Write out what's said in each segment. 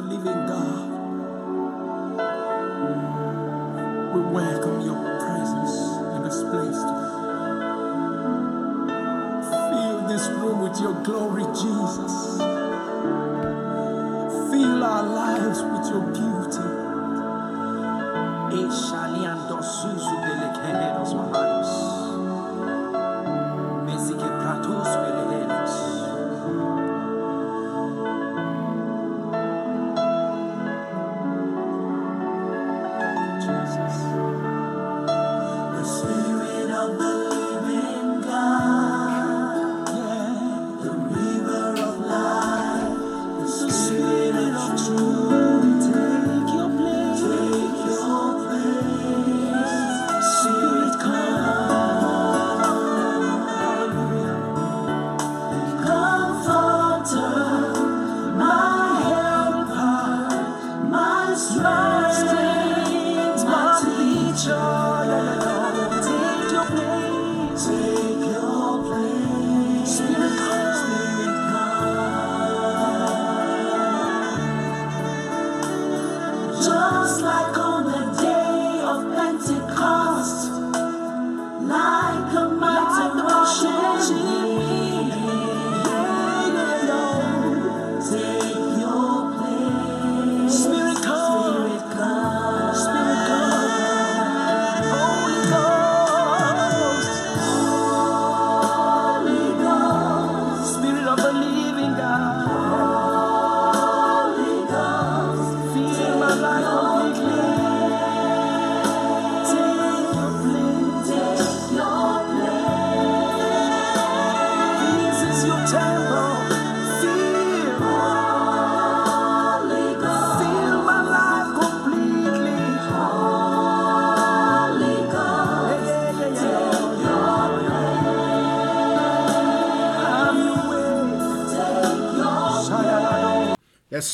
the living God, we welcome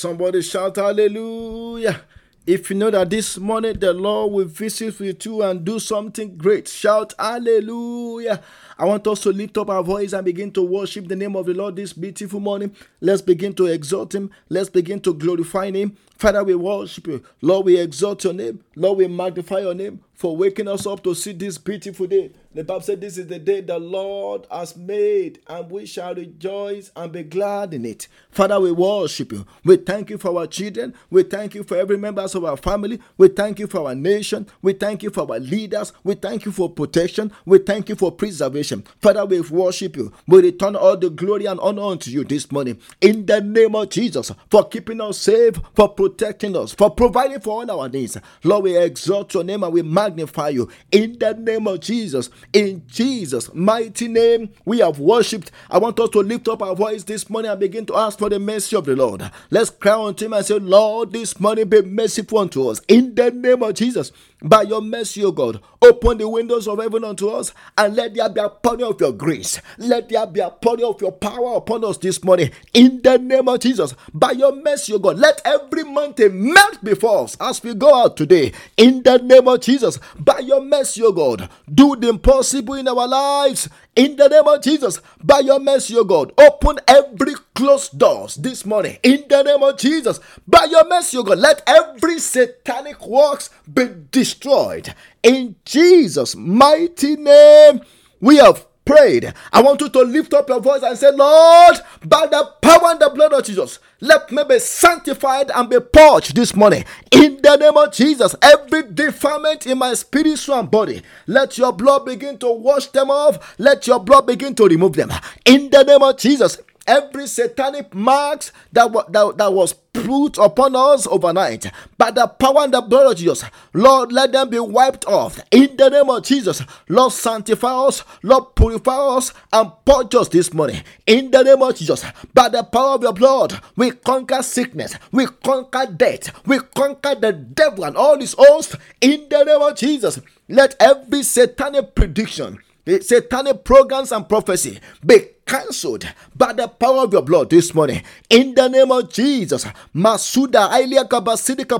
somebody shout hallelujah. If you know that this morning the Lord will visit with you and do something great, shout hallelujah. I want us to lift up our voice and begin to worship the name of the Lord this beautiful morning. Let's begin to exalt Him. Let's begin to glorify Him. Father, we worship you. Lord, we exalt your name. Lord, we magnify your name for waking us up to see this beautiful day. The Bible said, This is the day the Lord has made, and we shall rejoice and be glad in it. Father, we worship you. We thank you for our children. We thank you for every member of our family. We thank you for our nation. We thank you for our leaders. We thank you for protection. We thank you for preservation. Father, we worship you. We return all the glory and honor unto you this morning. In the name of Jesus, for keeping us safe, for protecting us, for providing for all our needs. Lord, we exalt your name and we magnify you. In the name of Jesus, in Jesus' mighty name, we have worshipped. I want us to lift up our voice this morning and begin to ask for the mercy of the Lord. Let's cry unto him and say, Lord, this morning be merciful unto us. In the name of Jesus, by your mercy, O God, open the windows of heaven unto us and let there be a pouring of your grace. Let there be a pouring of your power upon us this morning. In the name of Jesus, by your mercy, O God, let every mountain melt before us as we go out today. In the name of Jesus, by your mercy, O God, do the impossible in our lives. In the name of Jesus, by your mercy, O God, open every closed doors this morning. In the name of Jesus, by your mercy, O God, let every satanic works be destroyed. In Jesus' mighty name, we have prayed. I want you to lift up your voice and say, Lord, by the power and the blood of Jesus, let me be sanctified and be purged this morning. In the name of Jesus, every defilement in my spirit, soul, and body, let your blood begin to wash them off. Let your blood begin to remove them. In the name of Jesus, every satanic marks that, that, that was put upon us overnight by the power and the blood of Jesus. Lord, let them be wiped off in the name of Jesus. Lord, sanctify us, Lord, purify us and purge us this morning in the name of Jesus. By the power of your blood, we conquer sickness, we conquer death, we conquer the devil and all his hosts in the name of Jesus. Let every satanic prediction the satanic programs and prophecy be cancelled by the power of your blood this morning. In the name of Jesus, Masuda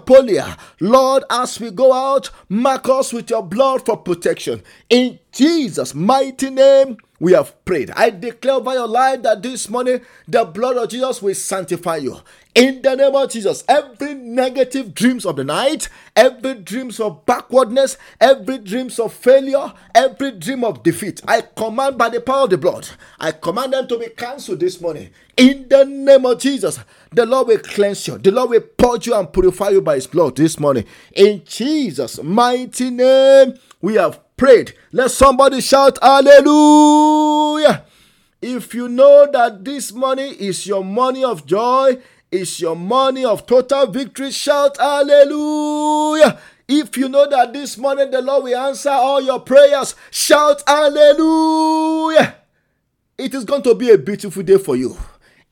Polia. Lord, as we go out, mark us with your blood for protection. In Jesus' mighty name, we have prayed. I declare by your life that this morning the blood of Jesus will sanctify you. In the name of Jesus, every negative dreams of the night, every dreams of backwardness, every dreams of failure, every dream of defeat, I command by the power of the blood, I command them to be cancelled this morning. In the name of Jesus, the Lord will cleanse you. The Lord will purge you and purify you by His blood this morning. In Jesus' mighty name, we have prayed. Let somebody shout hallelujah. If you know that this money is your money of joy, is your money of total victory, shout hallelujah. If you know that this morning the Lord will answer all your prayers, shout hallelujah. It is going to be a beautiful day for you.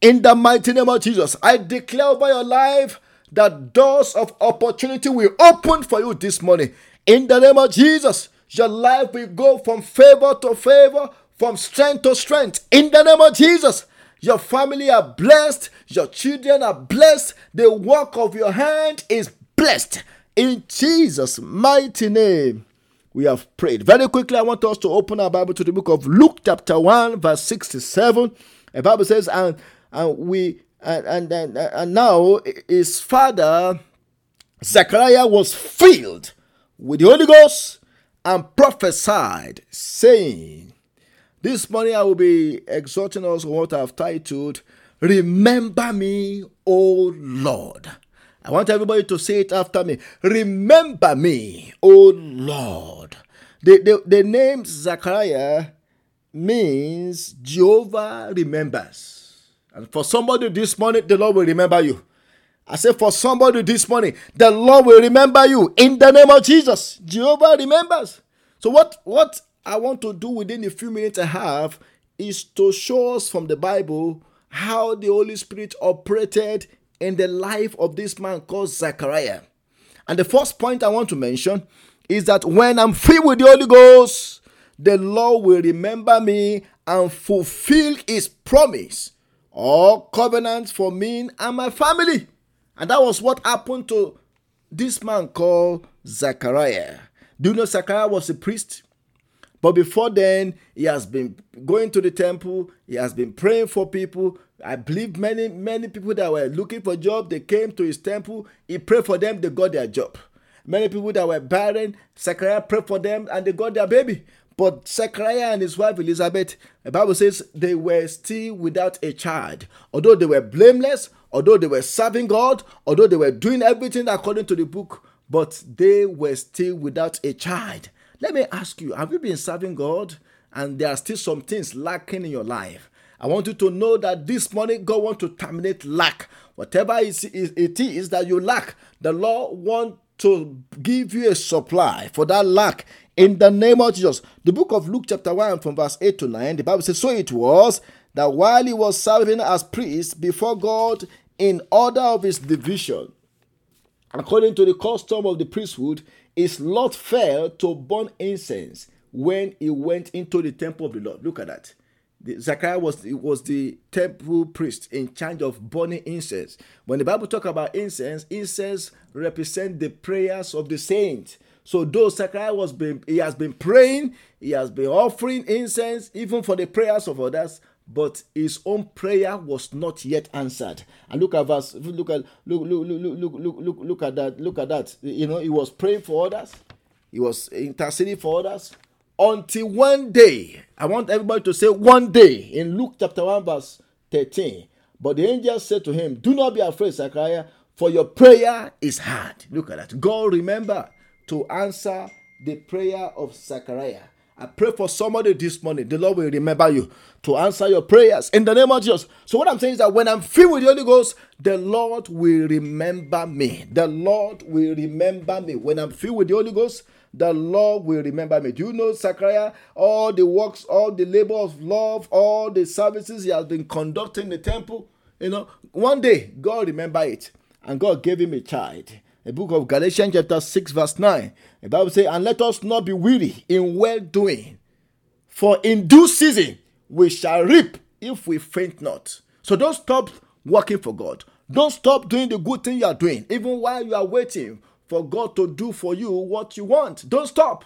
In the mighty name of Jesus, I declare over your life that doors of opportunity will open for you this morning. In the name of Jesus, your life will go from favor to favor, from strength to strength. In the name of Jesus, your family are blessed, your children are blessed, the work of your hand is blessed. In Jesus' mighty name, we have prayed. Very quickly, I want us to open our Bible to the book of Luke, chapter 1, verse 67. The Bible says, and, and we and, and, and, now his father Zechariah was filled with the Holy Ghost and prophesied, saying, This morning I will be exhorting us on what I've titled, Remember me, O Lord. I want everybody to say it after me. Remember me, O Lord. The, the, the name Zachariah means Jehovah remembers. And for somebody this morning, the Lord will remember you. I say for somebody this morning, the Lord will remember you in the name of Jesus. Jehovah remembers. So what what I want to do within the few minutes I have is to show us from the Bible how the Holy Spirit operated in the life of this man called Zachariah. And the first point I want to mention is that when I'm filled with the Holy Ghost, the Lord will remember me and fulfill his promise or covenant for me and my family. And that was what happened to this man called Zachariah. Do you know Zachariah was a priest? But before then, he has been going to the temple, he has been praying for people. I believe many, many people that were looking for job, they came to his temple, he prayed for them, they got their job. Many people that were barren, Zechariah prayed for them and they got their baby. But Zechariah and his wife Elizabeth, the Bible says they were still without a child. Although they were blameless, although they were serving God, although they were doing everything according to the book, but they were still without a child. Let me ask you have you been serving God and there are still some things lacking in your life? I want you to know that this morning God wants to terminate lack. Whatever it is that you lack, the Lord wants to give you a supply for that lack in the name of Jesus. The book of Luke, chapter 1, from verse 8 to 9, the Bible says, So it was that while he was serving as priest before God in order of his division. According to the custom of the priesthood, his lot fell to burn incense when he went into the temple of the Lord. Look at that. The, Zachariah was, was the temple priest in charge of burning incense. When the Bible talk about incense, incense represent the prayers of the saints. So though Zachariah was been, he has been praying, he has been offering incense even for the prayers of others, but his own prayer was not yet answered. And look at verse, look at look look look look look look look at that, look at that. You know, he was praying for others, he was interceding for others. Until one day, I want everybody to say one day in Luke chapter 1, verse 13. But the angel said to him, Do not be afraid, Zachariah, for your prayer is heard. Look at that. God remember to answer the prayer of Zachariah. I pray for somebody this morning. The Lord will remember you to answer your prayers in the name of Jesus. So, what I'm saying is that when I'm filled with the Holy Ghost, the Lord will remember me. The Lord will remember me. When I'm filled with the Holy Ghost, the Lord will remember me. Do you know, Zachariah, all the works, all the labor of love, all the services he has been conducting in the temple? You know, one day God remember it, and God gave him a child the book of Galatians, chapter 6, verse 9. The Bible says, And let us not be weary in well doing, for in due season we shall reap if we faint not. So don't stop working for God. Don't stop doing the good thing you are doing, even while you are waiting for God to do for you what you want. Don't stop.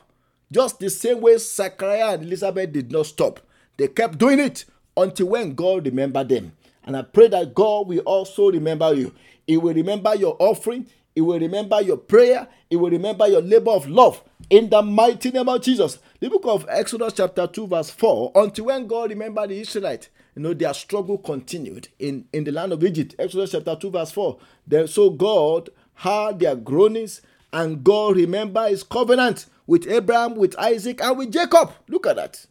Just the same way Zachariah and Elizabeth did not stop. They kept doing it until when God remembered them. And I pray that God will also remember you. He will remember your offering. He will remember your prayer. He will remember your labor of love. In the mighty name of Jesus. The book of Exodus, chapter 2, verse 4. Until when God remembered the Israelites, you know, their struggle continued in, in the land of Egypt. Exodus chapter 2, verse 4. Then, so God heard their groanings, and God remembered his covenant with Abraham, with Isaac, and with Jacob. Look at that.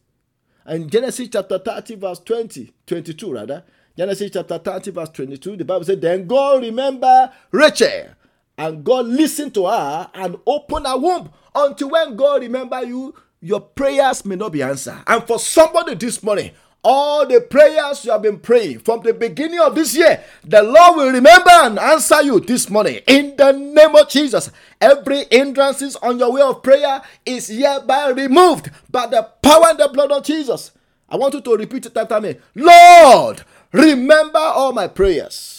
And Genesis chapter 30, verse 20, 22, rather. Genesis chapter 30, verse 22, the Bible said, Then God remember Rachel, and God listened to her and opened her womb. Until when God remember you, your prayers may not be answered. And for somebody this morning, all the prayers you have been praying from the beginning of this year, the Lord will remember and answer you this morning in the name of Jesus. Every hindrances on your way of prayer is hereby removed by the power and the blood of Jesus. I want you to repeat it after me. Lord, remember all my prayers.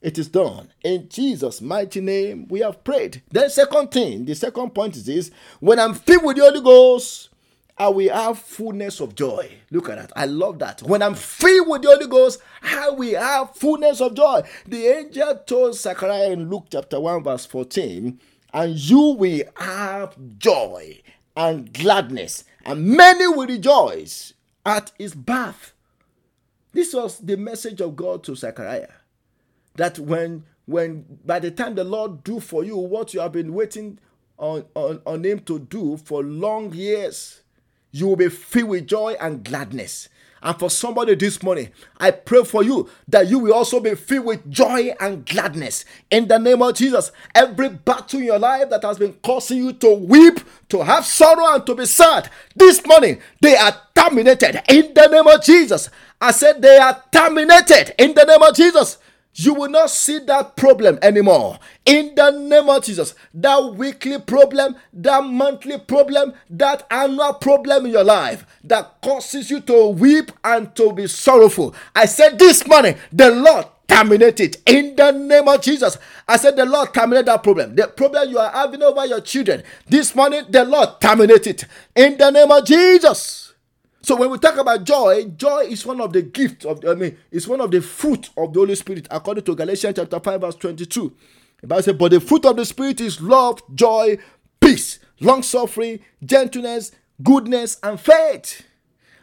It is done. In Jesus' mighty name, we have prayed. Then, second thing, the second point is this when I'm filled with the Holy Ghost, I will have fullness of joy. Look at that. I love that. When I'm filled with the Holy Ghost, I will have fullness of joy. The angel told Zechariah in Luke chapter 1, verse 14, and you will have joy and gladness, and many will rejoice at his birth. This was the message of God to Zechariah. That when when by the time the Lord do for you what you have been waiting on, on, on him to do for long years, you will be filled with joy and gladness. And for somebody this morning, I pray for you that you will also be filled with joy and gladness. In the name of Jesus, every battle in your life that has been causing you to weep, to have sorrow, and to be sad, this morning they are terminated in the name of Jesus. I said they are terminated in the name of Jesus. You will not see that problem anymore. In the name of Jesus, that weekly problem, that monthly problem, that annual problem in your life that causes you to weep and to be sorrowful. I said this morning, the Lord terminate it in the name of Jesus. I said, The Lord terminate that problem. The problem you are having over your children this morning, the Lord terminate it in the name of Jesus. So when we talk about joy, joy is one of the gifts of I mean, it's one of the fruit of the Holy Spirit, according to Galatians chapter 5, verse 22. The Bible says, But the fruit of the Spirit is love, joy, peace, long suffering, gentleness, goodness, and faith.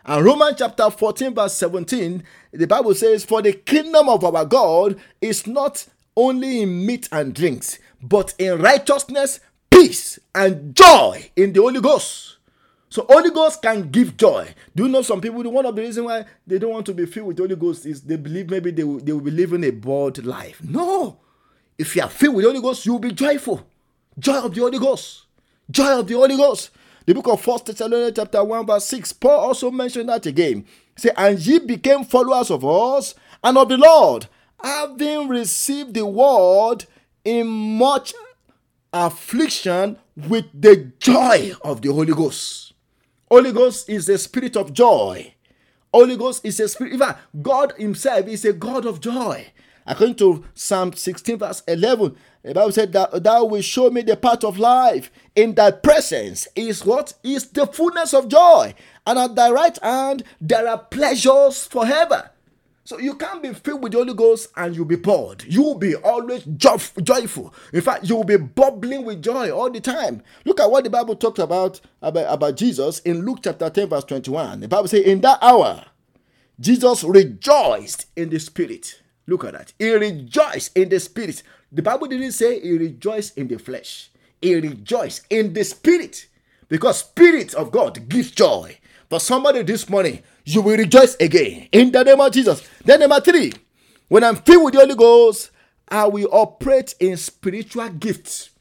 And Romans chapter 14, verse 17, the Bible says, For the kingdom of our God is not only in meat and drinks, but in righteousness, peace, and joy in the Holy Ghost. So Holy Ghost can give joy. Do you know some people? One of the reasons why they don't want to be filled with Holy Ghost is they believe maybe they will, they will be living a bored life. No, if you are filled with Holy Ghost, you will be joyful. Joy of the Holy Ghost. Joy of the Holy Ghost. The book of First Thessalonians chapter 1 verse 6, Paul also mentioned that again. Say, and ye became followers of us and of the Lord, having received the word in much affliction with the joy of the Holy Ghost. Holy Ghost is a spirit of joy. Holy Ghost is a spirit. Even God Himself is a God of joy. According to Psalm 16, verse 11, the Bible said that thou will show me the path of life. In thy presence is what? Is the fullness of joy. And at thy right hand there are pleasures forever. So you can't be filled with the Holy Ghost and you'll be bored. You'll be always joyful. In fact, you'll be bubbling with joy all the time. Look at what the Bible talked about, about, about Jesus in Luke chapter 10, verse 21. The Bible says, In that hour, Jesus rejoiced in the spirit. Look at that. He rejoiced in the spirit. The Bible didn't say he rejoiced in the flesh. He rejoiced in the spirit. Because spirit of God gives joy. For somebody this morning, you will rejoice again in the name of Jesus. Then, number three, when I'm filled with the Holy Ghost, I will operate in spiritual gifts.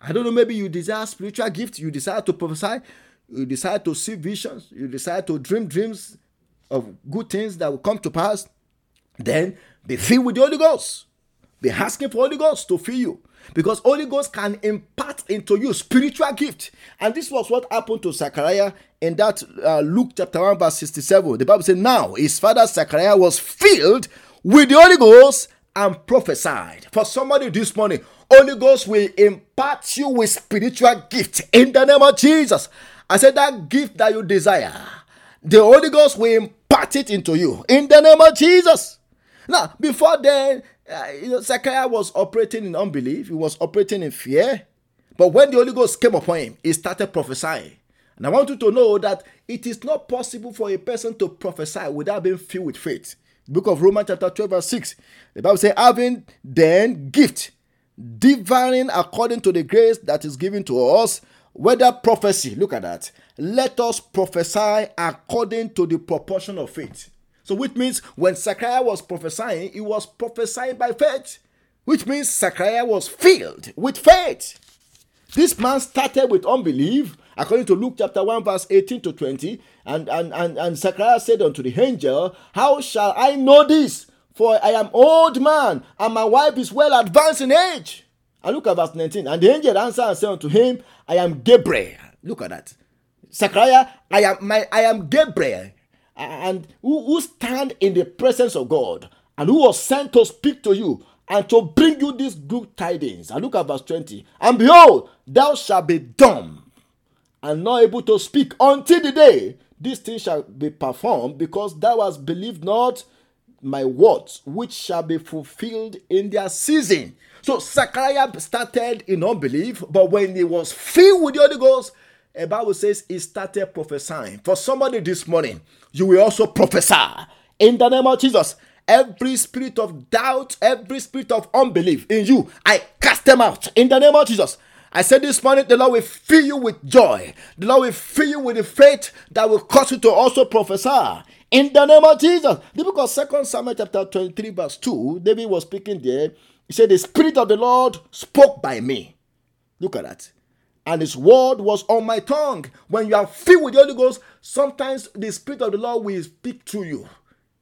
I don't know, maybe you desire spiritual gifts, you desire to prophesy, you desire to see visions, you desire to dream dreams of good things that will come to pass. Then be filled with the Holy Ghost. Be asking for Holy Ghost to fill you because Holy Ghost can impart into you spiritual gift. And this was what happened to Zechariah in that uh, Luke chapter 1 verse 67. The Bible said, Now his father Zechariah was filled with the Holy Ghost and prophesied. For somebody this morning, Holy Ghost will impart you with spiritual gift in the name of Jesus. I said that gift that you desire, the Holy Ghost will impart impart it into you in the name of Jesus. Now, before then, uh, you know, Zechariah was operating in unbelief, he was operating in fear. But when the Holy Ghost came upon him, he started prophesying. And I want you to know that it is not possible for a person to prophesy without being filled with faith. book of Romans, chapter 12, verse 6. The Bible says, having then gift, differing according to the grace that is given to us, whether prophecy, look at that. Let us prophesy according to the proportion of faith. So, which means when Zechariah was prophesying, he was prophesying by faith, which means Zechariah was filled with faith. This man started with unbelief, according to Luke chapter 1, verse 18 to 20. And, and, and, and Zechariah said unto the angel, How shall I know this? For I am old man, and my wife is well advanced in age. And look at verse 19. And the angel answered and said unto him, I am Gabriel. Look at that. Zechariah, I am my I am Gabriel, and who, who stand in the presence of God, and who was sent to speak to you and to bring you these good tidings. And look at verse 20. And behold, thou shalt be dumb and not able to speak until the day this thing shall be performed, because thou hast believed not my words, which shall be fulfilled in their season. So Zechariah started in unbelief, but when he was filled with the Holy Ghost, the Bible says he started prophesying. For somebody this morning, you will also prophesy in the name of Jesus. Every spirit of doubt, every spirit of unbelief in you, I cast them out in the name of Jesus. I said this morning, the Lord will fill you with joy. The Lord will fill you with the faith that will cause you to also prophesy. In the name of Jesus. Of Second Samuel chapter 23, verse 2, David was speaking there. He said, The Spirit of the Lord spoke by me. Look at that. And his word was on my tongue. When you are filled with the Holy Ghost, sometimes the Spirit of the Lord will speak to you.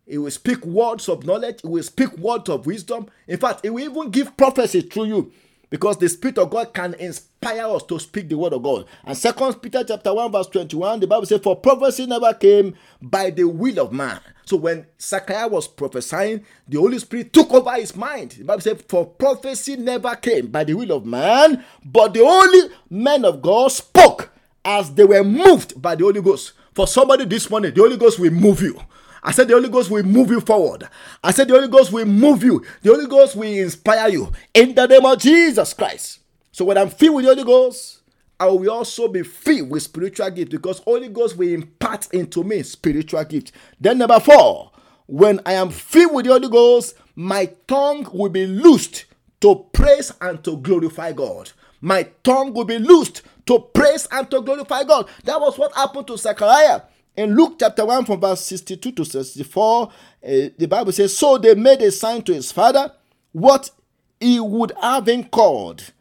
He will speak words of knowledge. He will speak words of wisdom. In fact, he will even give prophecy through you because the Spirit of God can inspire us to speak the word of God. And Second Peter chapter 1, verse 21, the Bible says, For prophecy never came by the will of man. So when Zechariah was prophesying, the Holy Spirit took over his mind. The Bible says, For prophecy never came by the will of man, but the only men of God spoke as they were moved by the Holy Ghost. For somebody this morning, the Holy Ghost will move you. I said the Holy Ghost will move you forward. I said the Holy Ghost will move you. The Holy Ghost will inspire you in the name of Jesus Christ. So when I'm filled with the Holy Ghost, I will also be filled with spiritual gift because Holy Ghost will impart into me spiritual gift. Then number four, when I am filled with the Holy Ghost, my tongue will be loosed to praise and to glorify God. My tongue will be loosed to praise and to glorify God. That was what happened to Zechariah. In Luke chapter 1, from verse 62 to 64, uh, the Bible says, So they made a sign to his father what he would have him called.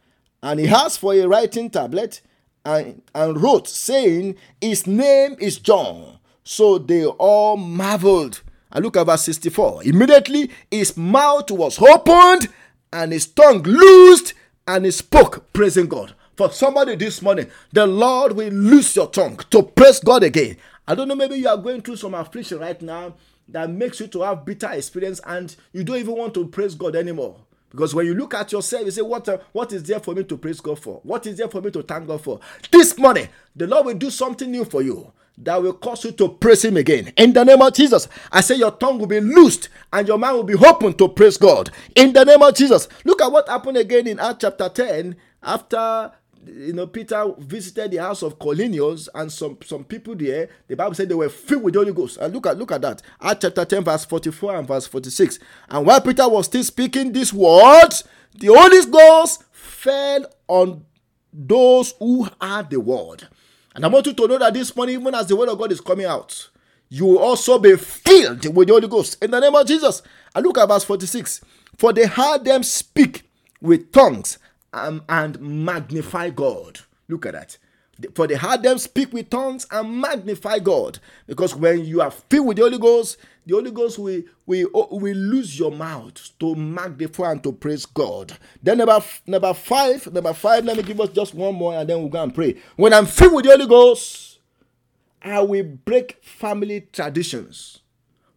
And he asked for a writing tablet and, and wrote, saying, His name is John. So they all marveled. And look at verse 64. Immediately his mouth was opened and his tongue loosed and he spoke, praising God. For somebody this morning, the Lord will loose your tongue to praise God again. I don't know, maybe you are going through some affliction right now that makes you to have bitter experience and you don't even want to praise God anymore. Because when you look at yourself, you say, what, uh, what is there for me to praise God for? What is there for me to thank God for? This morning, the Lord will do something new for you that will cause you to praise Him again. In the name of Jesus, I say your tongue will be loosed and your mind will be open to praise God. In the name of Jesus. Look at what happened again in Acts chapter 10 after you know, Peter visited the house of Cornelius and some, some people there. The Bible said they were filled with the Holy Ghost. And look at look at that. Acts chapter 10, verse 44 and verse 46. And while Peter was still speaking these words, the Holy Ghost fell on those who heard the word. And I want you to know that this morning, even as the word of God is coming out, you will also be filled with the Holy Ghost in the name of Jesus. And look at verse 46. For they heard them speak with tongues um, and magnify God. Look at that. For they heard them speak with tongues and magnify God. Because when you are filled with the Holy Ghost, the Holy Ghost will, will, will lose your mouth to magnify and to praise God. Then number, number five, number five, let me give us just one more and then we'll go and pray. When I'm filled with the Holy Ghost, I will break family traditions.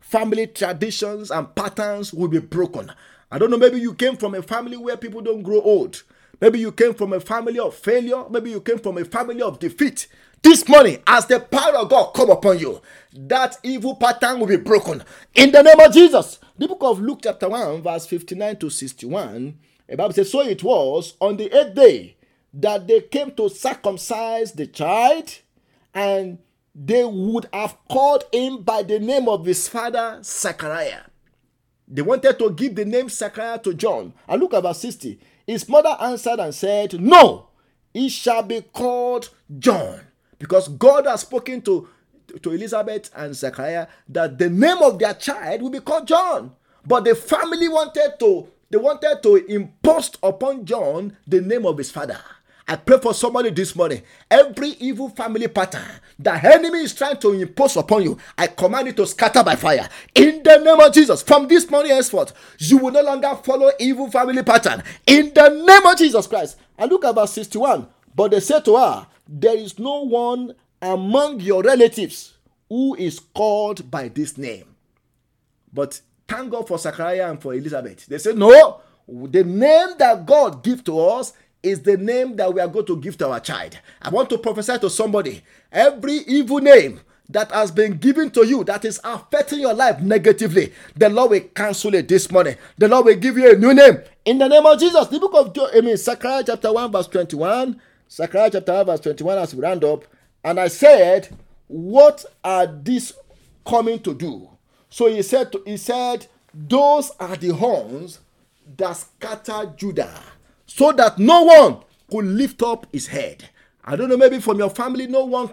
Family traditions and patterns will be broken. I don't know, maybe you came from a family where people don't grow old. Maybe you came from a family of failure. Maybe you came from a family of defeat. this morning, as the power of God come upon you, that evil pattern will be broken in the name of Jesus. The book of Luke, chapter 1, verse 59 to 61, the Bible says, So it was on the eighth day that they came to circumcise the child, and they would have called him by the name of his father, Zechariah. They wanted to give the name Zechariah to John. And look at verse 60. His mother answered and said, No, he shall be called John. Because God has spoken to, to Elizabeth and Zechariah that the name of their child will be called John. But the family wanted to they wanted to impose upon John the name of his father. I pray for somebody this morning. Every evil family pattern the enemy is trying to impose upon you, I command it to scatter by fire. In the name of Jesus, from this morning henceforth, you will no longer follow evil family pattern. In the name of Jesus Christ. And look at verse 61. But they said to her, There is no one among your relatives who is called by this name. But thank God for Zachariah and for Elizabeth. They said, No, the name that God give to us is the name that we are going to give to our child. I want to prophesy to somebody every evil name that has been given to you that is affecting your life negatively, the Lord will cancel it this morning. The Lord will give you a new name in the name of Jesus. The book of I mean, Zechariah chapter 1, verse 21. Zechariah chapter 1, verse 21, as we round up. And I said, What are these coming to do? So he said, to, he said, Those are the horns that scatter Judah so that no one could lift up his head. I don't know, maybe from your family, no one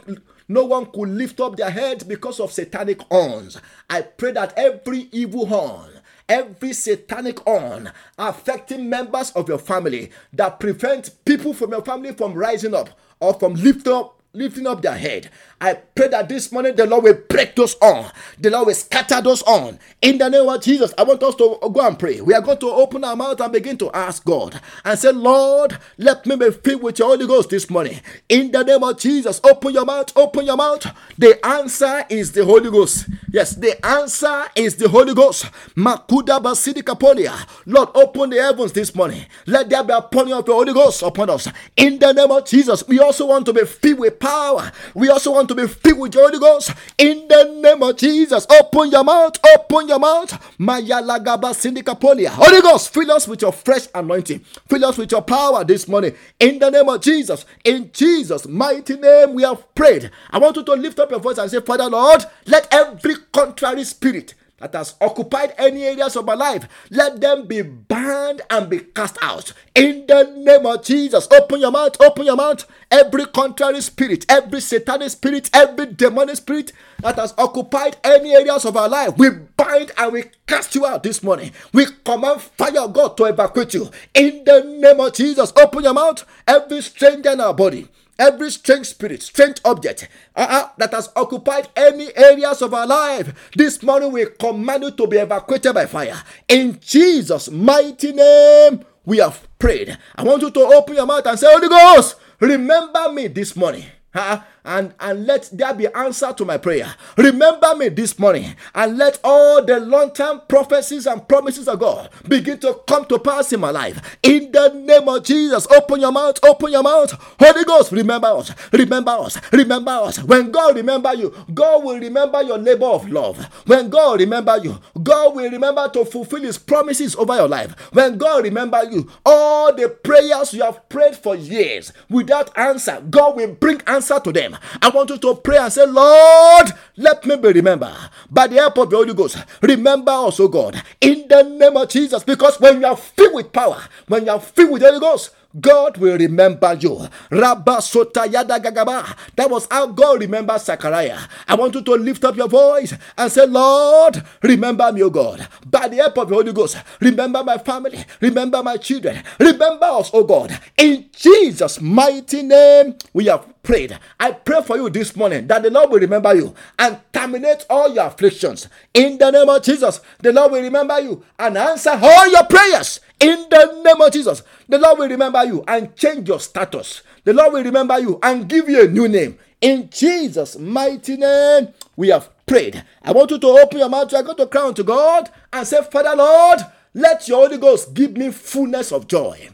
no one could lift up their head because of satanic horns. I pray that every evil horn, every satanic horn affecting members of your family that prevent people from your family from rising up or from lifting up lifting up their head. I pray that this morning the Lord will break those on. The Lord will scatter those on. In the name of Jesus, I want us to go and pray. We are going to open our mouth and begin to ask God and say, Lord, let me be filled with your Holy Ghost this morning. In the name of Jesus, open your mouth, open your mouth. The answer is the Holy Ghost. Yes, the answer is the Holy Ghost. Makuda Basidika Polia. Lord, open the heavens this morning. Let there be a pouring of the Holy Ghost upon us. In the name of Jesus, we also want to be filled with power. We also want to be filled with the Holy Ghost. In the name of Jesus, open your mouth, open your mouth. Mayalagaba Sindikapolia. Holy Ghost, fill us with your fresh anointing. Fill us with your power this morning. In the name of Jesus, in Jesus' mighty name, we have prayed. I want you to lift up your voice and say, Father Lord, let every contrary spirit that has occupied any areas of my life, let them be banned and be cast out. In the name of Jesus, open your mouth, open your mouth. Every contrary spirit, every satanic spirit, every demonic spirit that has occupied any areas of our life, we bind and we cast you out this morning. We command fire God to evacuate you. In the name of Jesus, open your mouth. Every stranger in our body every strange spirit, strange object uh-uh, that has occupied any areas of our life, this morning we command you to be evacuated by fire. In Jesus' mighty name, we have prayed. I want you to open your mouth and say, Holy Ghost, remember me this morning. Uh-uh and, and let there be answer to my prayer. Remember me this morning and let all the long term prophecies and promises of God begin to come to pass in my life. In the name of Jesus, open your mouth, open your mouth. Holy Ghost, remember us, remember us, remember us. When God remember you, God will remember your labor of love. When God remember you, God will remember to fulfill his promises over your life. When God remember you, all the prayers you have prayed for years without answer, God will bring answer to them. I want you to pray and say, Lord, let me be remembered by the help of the Holy Ghost. Remember also, God, in the name of Jesus, because when you are filled with power, when you are filled with the Holy Ghost, God will remember you. Rabba Sota Yada Gagaba. That was how God remembers Zachariah. I want you to lift up your voice and say, Lord, remember me, O God. By the help of the Holy Ghost, remember my family, remember my children, remember us, O God. In Jesus' mighty name, we have prayed. I pray for you this morning that the Lord will remember you and terminate all your afflictions. In the name of Jesus, the Lord will remember you and answer all your prayers in the name of Jesus, the Lord will remember you and change your status. The Lord will remember you and give you a new name. In Jesus' mighty name, we have prayed. I want you to open your mouth. You are going to cry unto God and say, Father Lord, let your Holy Ghost give me fullness of joy.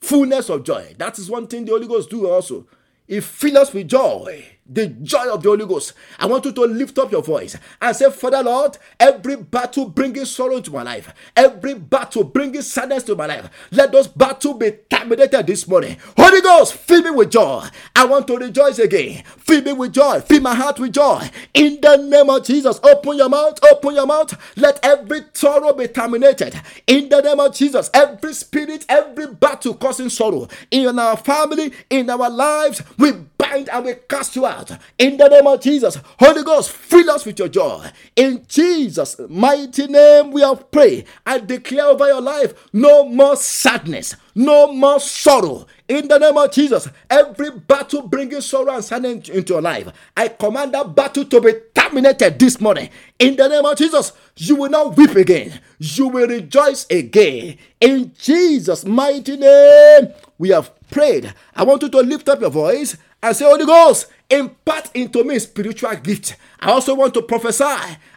Fullness of joy. That is one thing the Holy Ghost do also. He fills us with joy. The joy of the Holy Ghost. I want you to lift up your voice and say, Father Lord, every battle bringing sorrow to my life, every battle bringing sadness to my life, let those battles be terminated this morning. Holy Ghost, fill me with joy. I want to rejoice again. Fill me with joy. Fill my heart with joy. In the name of Jesus, open your mouth, open your mouth. Let every sorrow be terminated. In the name of Jesus, every spirit, every battle causing sorrow in our family, in our lives, we bind and we cast you out. In the name of Jesus, Holy Ghost, fill us with your joy. In Jesus' mighty name, we have prayed. I declare over your life no more sadness, no more sorrow. In the name of Jesus, every battle bringing sorrow and sadness into your life, I command that battle to be terminated this morning. In the name of Jesus, you will not weep again. You will rejoice again. In Jesus' mighty name, we have prayed. I want you to lift up your voice and say, Holy Ghost, impart into me spiritual gift. I also want to prophesy.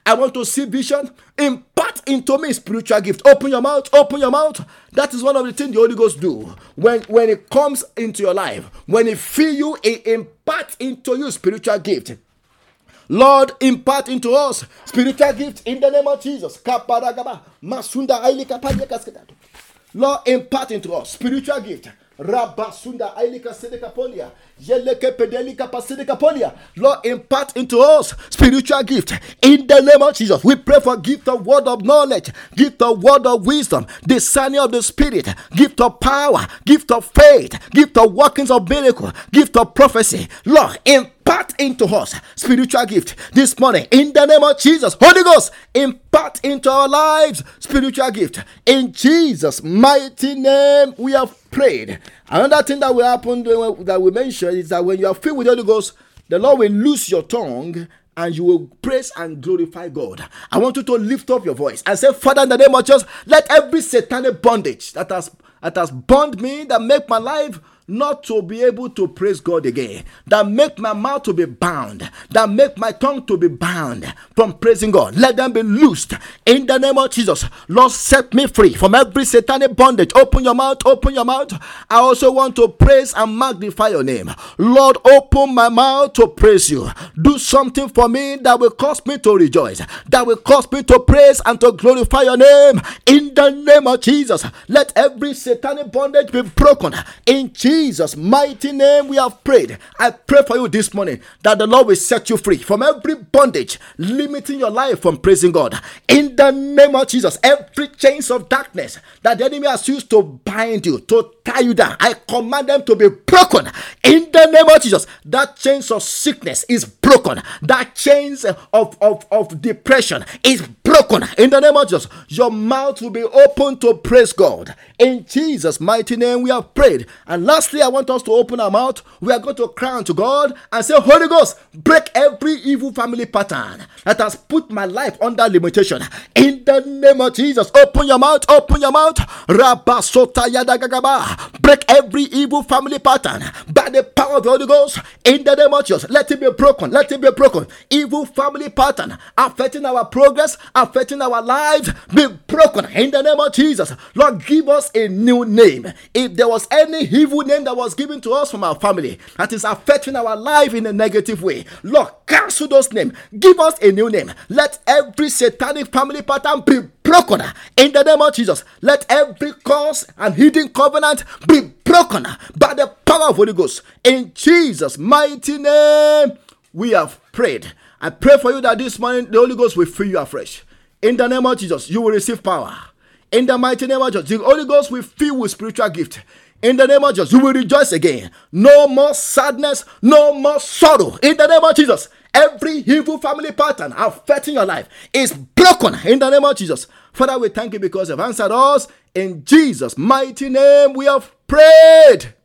I want to see vision. Impart into me spiritual gift. Open your mouth. Open your mouth. That is one of the things the Holy Ghost do. When when it comes into your life, when it fill you, it impart into you spiritual gift. Lord, impart into us spiritual gift in the name of Jesus. Lord, impart into us spiritual gift. Rabasunda Ailika Sedekapolia. Yeleke Pedelika Pasedekapolia. Lord, impart into us spiritual gift. In the name of Jesus, we pray for gift of word of knowledge, gift of word of wisdom, discerning of the spirit, gift of power, gift of faith, gift of workings of miracle, gift of prophecy. Lord, impart impart into us spiritual gift this morning in the name of Jesus. Holy Ghost, impart into our lives spiritual gift in Jesus' mighty name. We have prayed. Another thing that will happen that we mentioned is that when you are filled with the Holy Ghost, the Lord will loose your tongue and you will praise and glorify God. I want you to lift up your voice and say, Father, in the name of Jesus, let every satanic bondage that has that has bound me, that make my life not to be able to praise God again, that make my mouth to be bound, that make my tongue to be bound from praising God. Let them be loosed in the name of Jesus. Lord, set me free from every satanic bondage. Open your mouth, open your mouth. I also want to praise and magnify your name. Lord, open my mouth to praise you. Do something for me that will cause me to rejoice, that will cause me to praise and to glorify your name in the name of Jesus. Let every satanic bondage be broken in Jesus Jesus' mighty name we have prayed. I pray for you this morning that the Lord will set you free from every bondage limiting your life from praising God. In the name of Jesus, every chains of darkness that the enemy has used to bind you, to tie you down, I command them to be broken. In the name of Jesus, that chains of sickness is broken. That chains of, of, of depression is broken. Broken in the name of Jesus, your mouth will be open to praise God. In Jesus' mighty name, we have prayed. And Lastly, I want us to open our mouth. We are going to cry unto God and say, Holy Ghost, break every evil family pattern that has put my life under limitation. In the name of Jesus, open your mouth, open your mouth. Break every evil family pattern by the power of the Holy Ghost. In the name of Jesus, let it be broken. Let it be broken. Evil family pattern affecting our progress, affecting our lives, be broken. In the name of Jesus, Lord, give us a new name. If there was any evil name, that was given to us from our family that is affecting our life in a negative way. Lord, cancel those names. Give us a new name. Let every satanic family pattern be broken in the name of Jesus. Let every curse and hidden covenant be broken by the power of Holy Ghost. In Jesus' mighty name, we have prayed. I pray for you that this morning the Holy Ghost will fill you afresh. In the name of Jesus, you will receive power. In the mighty name of Jesus, the Holy Ghost will fill with spiritual gift. In the name of Jesus, you will rejoice again. No more sadness, no more sorrow. In the name of Jesus, every evil family pattern affecting your life is broken. In the name of Jesus. Father, we thank you because you've answered us. In Jesus' mighty name, we have prayed.